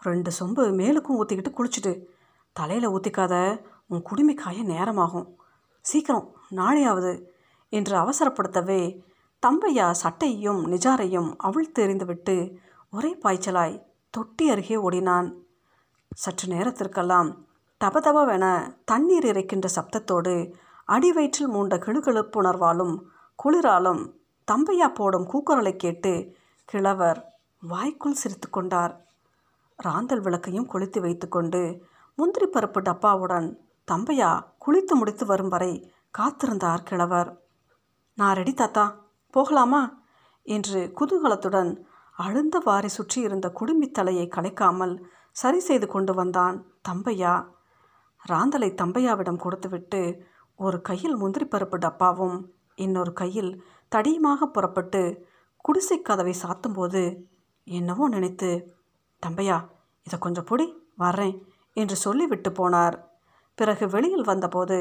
ரெண்டு சொம்பு மேலுக்கும் ஊற்றிக்கிட்டு குளிச்சுட்டு தலையில் ஊற்றிக்காத உன் குடுமி காய நேரமாகும். சீக்கிரம் நாளையாவது என்று அவசரப்படுத்தவே தம்பையா சட்டையையும் நிஜாரையும் அவிழ்த்து எறிந்துவிட்டு ஒரே பாய்ச்சலாய் தொட்டி அருகே ஓடினான். சற்று நேரத்திற்கெல்லாம் தபதபவென தண்ணீர் இறைக்கின்ற சப்தத்தோடு அடிவயிற்றில் மூண்ட கிளுகிழுப்புணர்வாலும் குளிராலும் தம்பையா போடும் கூக்குரலை கேட்டு கிழவர் வாய்க்குள் சிரித்து கொண்டார். ராந்தல் விளக்கையும் கொளுத்தி வைத்துக்கொண்டு முந்திரி பருப்பு டப்பாவுடன் தம்பையா குளித்து முடித்து வரும் வரை காத்திருந்தார் கிழவர். நான் ரெடி தாத்தா போகலாமா? என்று குதூகலத்துடன் அழுந்த வாரி சுற்றியிருந்த குடுமித் தலையை கலைக்காமல் சரி செய்து கொண்டு வந்தான் தம்பையா. ராந்தலை தம்பையாவிடம் கொடுத்துவிட்டு ஒரு கையில் முந்திரி பருப்பு டப்பாவும் இன்னொரு கையில் தடியுமாக புறப்பட்டு குடிசை கதவை சாத்தும்போது என்னவோ நினைத்து தம்பையா இதை கொஞ்சம் பொடி வர்றேன் என்று சொல்லிவிட்டு போனார். பிறகு வெளியில் வந்தபோது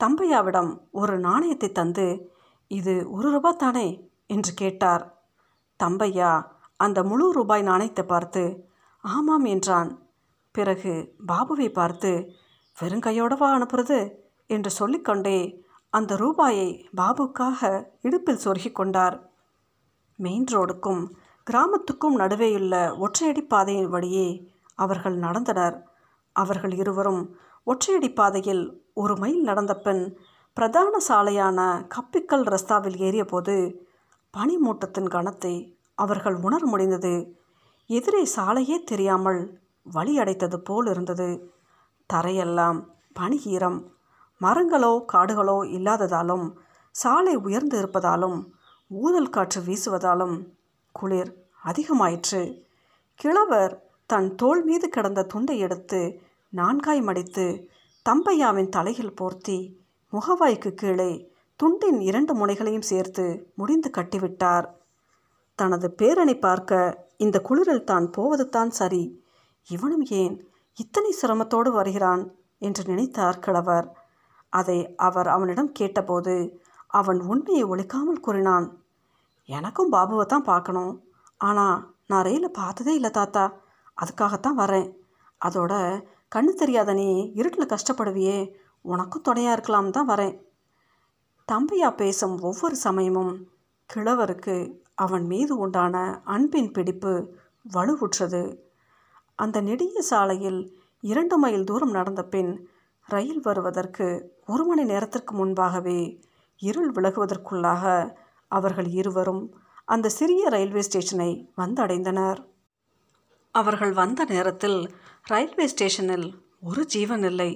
தம்பையாவிடம் ஒரு நாணயத்தை தந்து இது ஒரு ரூபா தானே என்று கேட்டார். தம்பையா அந்த முழு ரூபாய் நாணயத்தை பார்த்து ஆமாம் என்றான். பிறகு பாபுவை பார்த்து வெறுங்கையோடவா அனுப்புறது என்று சொல்லிக்கொண்டே அந்த ரூபாயை பாபுக்காக இடுப்பில் சொருகிக் கொண்டார். மெயின் ரோடுக்கும் கிராமத்துக்கும் நடுவேயுள்ள ஒற்றையடி பாதையின் வழியே அவர்கள் நடந்தனர். அவர்கள் இருவரும் ஒற்றையடி பாதையில் ஒரு மைல் நடந்த பின் பிரதான சாலையான கப்பிக்கல் ரஸ்தாவில் ஏறியபோது பனிமூட்டத்தின் கணத்தை அவர்கள் உணர முடிந்தது. எதிரே சாலையே தெரியாமல் வழி அடைத்தது போல் இருந்தது. தரையெல்லாம் பனி ஈரம். மரங்களோ காடுகளோ இல்லாததாலும் சாலை உயர்ந்து இருப்பதாலும் ஊதல் காற்று வீசுவதாலும் குளிர் அதிகமாயிற்று. கிழவர் தன் தோல் மீது கிடந்த துண்டை எடுத்து நான்காய் மடித்து தம்பையாவின் தலையில் போர்த்தி முகவாய்க்கு கீழே துண்டின் இரண்டு முனைகளையும் சேர்த்து முடிந்து கட்டிவிட்டார். தனது பேரனை பார்க்க இந்த குளிரில் தான் போவது தான் சரி. இவனும் ஏன் இத்தனை சிரமத்தோடு வருகிறான் என்று நினைத்தார் கிழவர். அதை அவர் அவனிடம் கேட்டபோது அவன் உண்மையை ஒழிக்காமல் கூறினான். எனக்கும் பாபுவை தான் பார்க்கணும். ஆனால் நான் ரயிலில் பார்த்ததே இல்லை தாத்தா. அதுக்காகத்தான் வரேன். அதோட கண்ணு தெரியாத நீ இருட்டில் கஷ்டப்படுவியே. உனக்கும் துணையாக இருக்கலாம் தான் வரேன். தம்பியா பேசும் ஒவ்வொரு சமயமும் கிழவருக்கு அவன் மீது உண்டான அன்பின் பிடிப்பு வலுவுற்றது. அந்த நெடிய சாலையில் இரண்டு மைல் தூரம் நடந்த பின் ரயில் வருவதற்கு ஒரு மணி நேரத்திற்கு முன்பாகவே இருள் விலகுவதற்குள்ளாக அவர்கள் இருவரும் அந்த சிறிய ரயில்வே ஸ்டேஷனை வந்தடைந்தனர். அவர்கள் வந்த நேரத்தில் ரயில்வே ஸ்டேஷனில் ஒரு ஜீவன் இல்லை.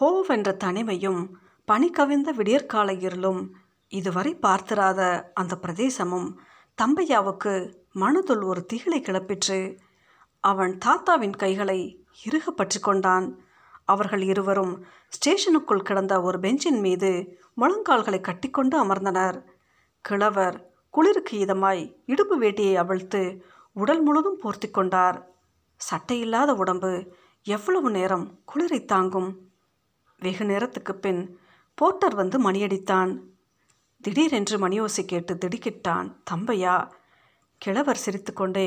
ஹோவென்ற தனிமையும் பனி கவிழ்ந்த விடியற்கால இருளும் இதுவரை பார்த்திராத அந்த பிரதேசமும் தம்பையாவுக்கு மனதுள் ஒரு திகிலை கிளப்பிற்று. அவன் தாத்தாவின் கைகளை இறுக பற்றி கொண்டான். அவர்கள் இருவரும் ஸ்டேஷனுக்குள் கிடந்த ஒரு பெஞ்சின் மீது முழங்கால்களை கட்டிக்கொண்டு அமர்ந்தனர். கிழவர் குளிருக்கு இதமாய் இடுப்பு வேட்டியை அவிழ்த்து உடல் முழுதும் போர்த்தி கொண்டார். சட்டையில்லாத உடம்பு எவ்வளவு நேரம் குளிரை தாங்கும் வெகு நேரத்துக்கு பின் போர்ட்டர் வந்து மணியடித்தான். திடீரென்று மணியோசை கேட்டு திடுக்கிட்டான் தம்பையா? கிழவர் சிரித்துக்கொண்டே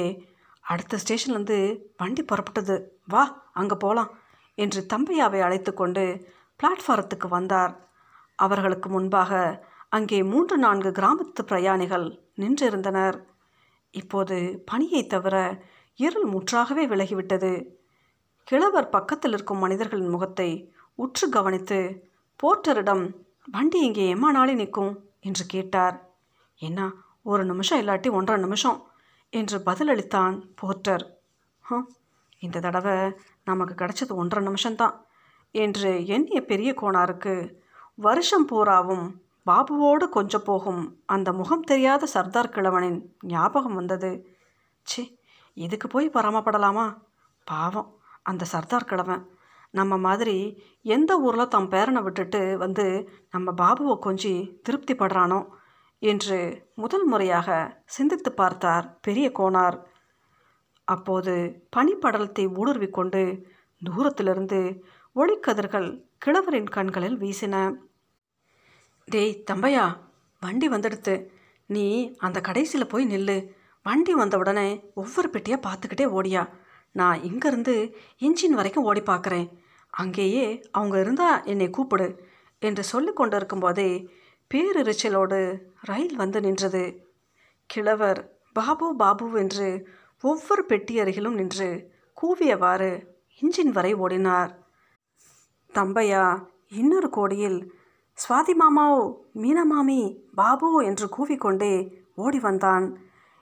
அடுத்த ஸ்டேஷன்லேருந்து வண்டி புறப்பட்டது. வா அங்கே போகலாம் என்று தம்பையாவை அழைத்து கொண்டு பிளாட்ஃபாரத்துக்கு வந்தார். அவர்களுக்கு முன்பாக அங்கே மூன்று நான்கு கிராமத்து பிரயாணிகள் நின்றிருந்தனர். இப்போது பனியை தவிர இருள் முற்றாகவே விலகிவிட்டது. கிழவர் பக்கத்தில் இருக்கும் மனிதர்களின் முகத்தை உற்று கவனித்து போர்ட்டரிடம் வண்டி இங்கே எம்மா நாளே நிற்கும்? என்று கேட்டார். என்ன ஒரு நிமிஷம் இல்லாட்டி ஒன்றரை நிமிஷம்? என்று பதிலளித்தான் போர்ட்டர் இந்த தடவை நமக்கு கிடைச்சது ஒன்றரை நிமிஷம்தான் என்று எண்ணிய பெரிய கோணாருக்கு வருஷம் பூராவும் பாபுவோடு கொஞ்சம் போகும். அந்த முகம் தெரியாத சர்தார் கிழவனின் ஞாபகம் வந்தது. சி இதுக்கு போய் பராமப்படலாமா பாவம் அந்த சர்தார் கிழவன் நம்ம மாதிரி எந்த ஊரில் தம் பேரனை விட்டுட்டு வந்து நம்ம பாபுவை கொஞ்சி திருப்தி படுறானோ என்று முதல் முறையாக சிந்தித்து பார்த்தார் பெரிய கோனார். அப்போது பனிப்படலத்தை ஊடுருவி கொண்டு தூரத்திலிருந்து ஒளிக்கதிர்கள் கிழவரின் கண்களில் வீசின. டேய் தம்பையா வண்டி வந்துடுத்து. நீ அந்த கடைசியில் போய் நில்லு. வண்டி வந்த உடனே ஒவ்வொரு பெட்டியாக பார்த்துக்கிட்டே ஓடியா. நான் இங்கேருந்து இன்ஜின் வரைக்கும் ஓடி பார்க்குறேன். அங்கேயே அவங்க இருந்தால் என்னை கூப்பிடு என்று சொல்லி கொண்டிருக்கும் போதே பேரிரைச்சலோடு ரயில் வந்து நின்றது. கிழவர் பாபு பாபு என்று ஒவ்வொரு பெட்டி அருகிலும் நின்று கூவியவாறு இன்ஜின் வரை ஓடினார். தம்பையா இன்னொரு கோடியில் சுவாதி மாமாவோ மீனமாமி பாபு என்று கூவிக்கொண்டே ஓடி வந்தான்.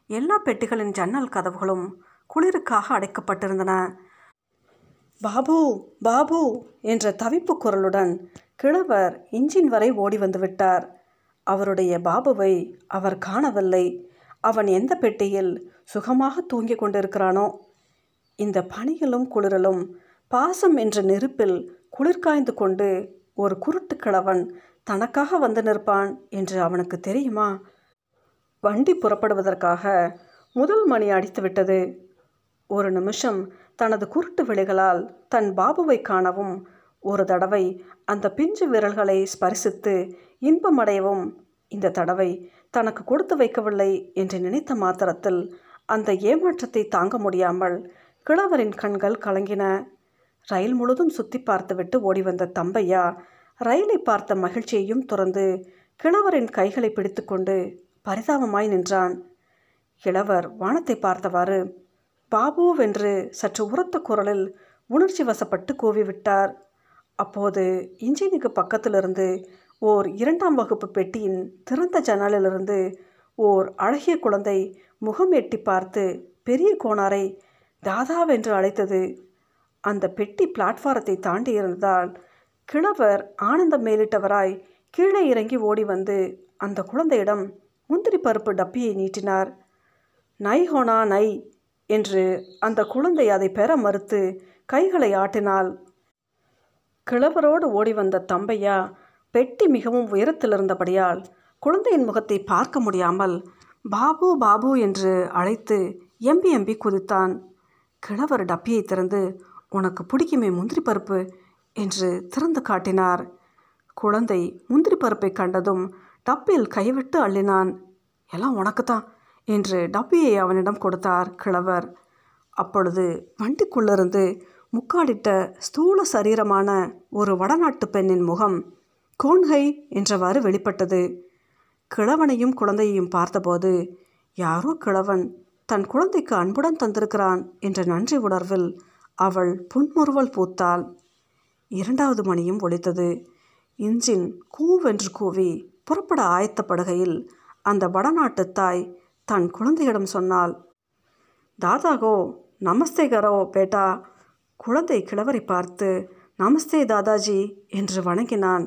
எல்லா பெட்டிகளின் ஜன்னல் கதவுகளும் குளிருக்காக அடைக்கப்பட்டிருந்தன. பாபு பாபு என்ற தவிப்பு குரலுடன் கிழவர் இன்ஜின் வரை ஓடி வந்துவிட்டார் அவருடைய பாபுவை அவர் காணவில்லை. அவன் எந்த பெட்டியில் சுகமாக தூங்கிக் கொண்டிருக்கிறானோ இந்த பனியிலும் குளிரலும் பாசம் என்ற நெருப்பில் குளிர்காய்ந்து கொண்டு ஒரு குருட்டு கிழவன் தனக்காக வந்து நிற்பான் என்று அவனுக்கு தெரியுமா? வண்டி புறப்படுவதற்காக முதல் மணி அடித்துவிட்டது. ஒரு நிமிஷம் தனது குருட்டு விழிகளால் தன் பாபுவை காணவும் ஒரு தடவை அந்த பிஞ்சு விரல்களை ஸ்பரிசித்து இன்பமடையவும் இந்த தடவை தனக்கு கொடுத்து வைக்கவில்லை என்று நினைத்த மாத்திரத்தில் அந்த ஏமாற்றத்தை தாங்க முடியாமல் கிழவரின் கண்கள் கலங்கின. ரயில் முழுதும் சுற்றி பார்த்துவிட்டு ஓடி வந்த தம்பையா ரயிலை பார்த்த மகிழ்ச்சியையும் துறந்து கிழவரின் கைகளை பிடித்துக்கொண்டு பரிதாபமாய் நின்றான். கிழவர் வானத்தை பார்த்தவாறு பாபுவென்று சற்று உரத்த குரலில் உணர்ச்சி வசப்பட்டு கூவிவிட்டார். அப்போது இன்ஜினுக்கு பக்கத்திலிருந்து ஓர் இரண்டாம் வகுப்பு பெட்டியின் திறந்த ஜன்னலிலிருந்து ஓர் அழகிய குழந்தை முகம் எட்டி பார்த்து பெரிய கோணாரை தாதாவென்று அழைத்தது. அந்த பெட்டி பிளாட்ஃபாரத்தை தாண்டி இருந்ததால் கிழவர் ஆனந்தம் மேலிட்டவராய் கீழே இறங்கி ஓடி வந்து அந்த குழந்தையிடம் முந்திரி பருப்பு டப்பியை நீட்டினார். நை ஹோனா நை! என்று அந்த குழந்தை அதை பெற மறுத்து கைகளை ஆட்டினாள். கிழவரோடு ஓடி வந்த தம்பையா பெட்டி மிகவும் உயரத்தில் இருந்தபடியால் குழந்தையின் முகத்தை பார்க்க முடியாமல் பாபு பாபு என்று அழைத்து எம்பி எம்பி குதித்தான். கிழவர் டப்பியை திறந்து உனக்கு பிடிக்குமே முந்திரி பருப்பு? என்று திறந்து காட்டினார். குழந்தை முந்திரி பருப்பை கண்டதும் டப்பில் கைவிட்டு அள்ளினான். எல்லாம் உனக்குத்தான். என்று டப்பியை அவனிடம் கொடுத்தார் கிழவர். அப்பொழுது வண்டிக்குள்ளிருந்து முக்காடிட்ட ஸ்தூல சரீரமான ஒரு வடநாட்டு பெண்ணின் முகம் கோன்கை என்றவாறு வெளிப்பட்டது. கிழவனையும் குழந்தையையும் பார்த்தபோது யாரோ கிழவன் தன் குழந்தைக்கு அன்புடன் தந்திருக்கிறான் என்ற நன்றி உணர்வில் அவள் புன்முறுவல் பூத்தாள். இரண்டாவது மணியும் ஒழித்தது இன்ஜின் கூவென்று கூவி புறப்பட ஆயத்தப்படுகையில் அந்த வடநாட்டு தாய் தன் குழந்தையிடம் சொன்னாள். தாதாகோ நமஸ்தே கரோ பேட்டா. குழந்தை கிழவரை பார்த்து நமஸ்தே தாதாஜி என்று வணங்கினான்.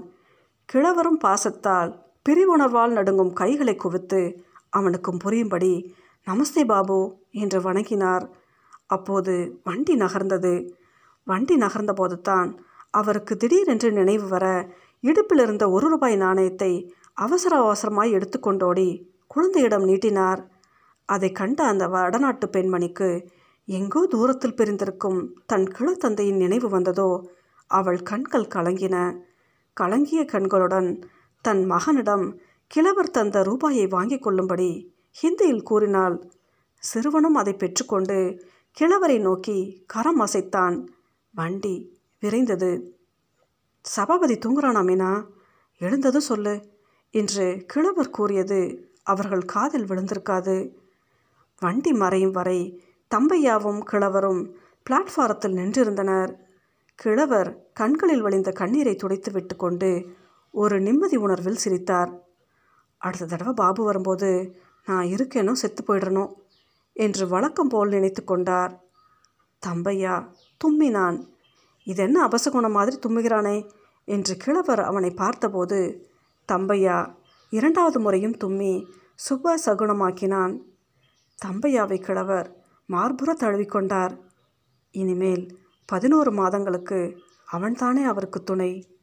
கிழவரும் பாசத்தால் பிரிவுணர்வால் நடுங்கும் கைகளை குவித்து அவனுக்கும் புரியும்படி நமஸ்தே பாபு என்று வணங்கினார். அப்போது வண்டி நகர்ந்தது. வண்டி நகர்ந்தபோது தான் அவருக்கு திடீரென்று நினைவு வர இடுப்பில் இருந்த ஒரு ரூபாய் நாணயத்தை அவசர அவசரமாய் எடுத்துக்கொண்டோடி குழந்தையிடம் நீட்டினார். அதை கண்ட அந்த வடநாட்டு பெண்மணிக்கு எங்கோ தூரத்தில் பிரிந்திருக்கும் தன் கிழத்தந்தையின் நினைவு வந்ததோ அவள் கண்கள் கலங்கின. கலங்கிய கண்களுடன் தன் மகனிடம் கிழவர் தந்த ரூபாயை வாங்கிக் கொள்ளும்படி ஹிந்தியில் கூறினாள். சிறுவனும் அதை பெற்றுக்கொண்டு கிழவரை நோக்கி கரம் அசைத்தான். வண்டி விரைந்தது. சபாபதி தூங்குறானாமேனா எழுந்தது எழுந்ததும் சொல்லு என்று கிழவர் கூறியது அவர்கள் காதில் விழுந்திருக்காது. வண்டி மறையும் வரை தம்பையாவும் கிழவரும் பிளாட்ஃபாரத்தில் நின்றிருந்தனர். கிழவர் கண்களில் வழிந்த கண்ணீரை துடைத்து விட்டு கொண்டு ஒரு நிம்மதி உணர்வில் சிரித்தார். அடுத்த தடவை பாபு வரும்போது நான் இருக்கேனோ செத்து போயிடணும் என்று வழக்கம் போல் நினைத்து கொண்டார். தம்பையா தும்மினான். இதென்ன அபசகுணம் மாதிரி தும்முகிறானே என்று கிழவர் அவனை பார்த்தபோது தம்பையா இரண்டாவது முறையும் தும்மி சுப சகுணமாக்கினான் தம்பையாவை கிழவர் மார்புற தழுவிக்கொண்டார். இனிமேல் பதினோரு மாதங்களுக்கு அவன்தானே அவருக்கு துணை.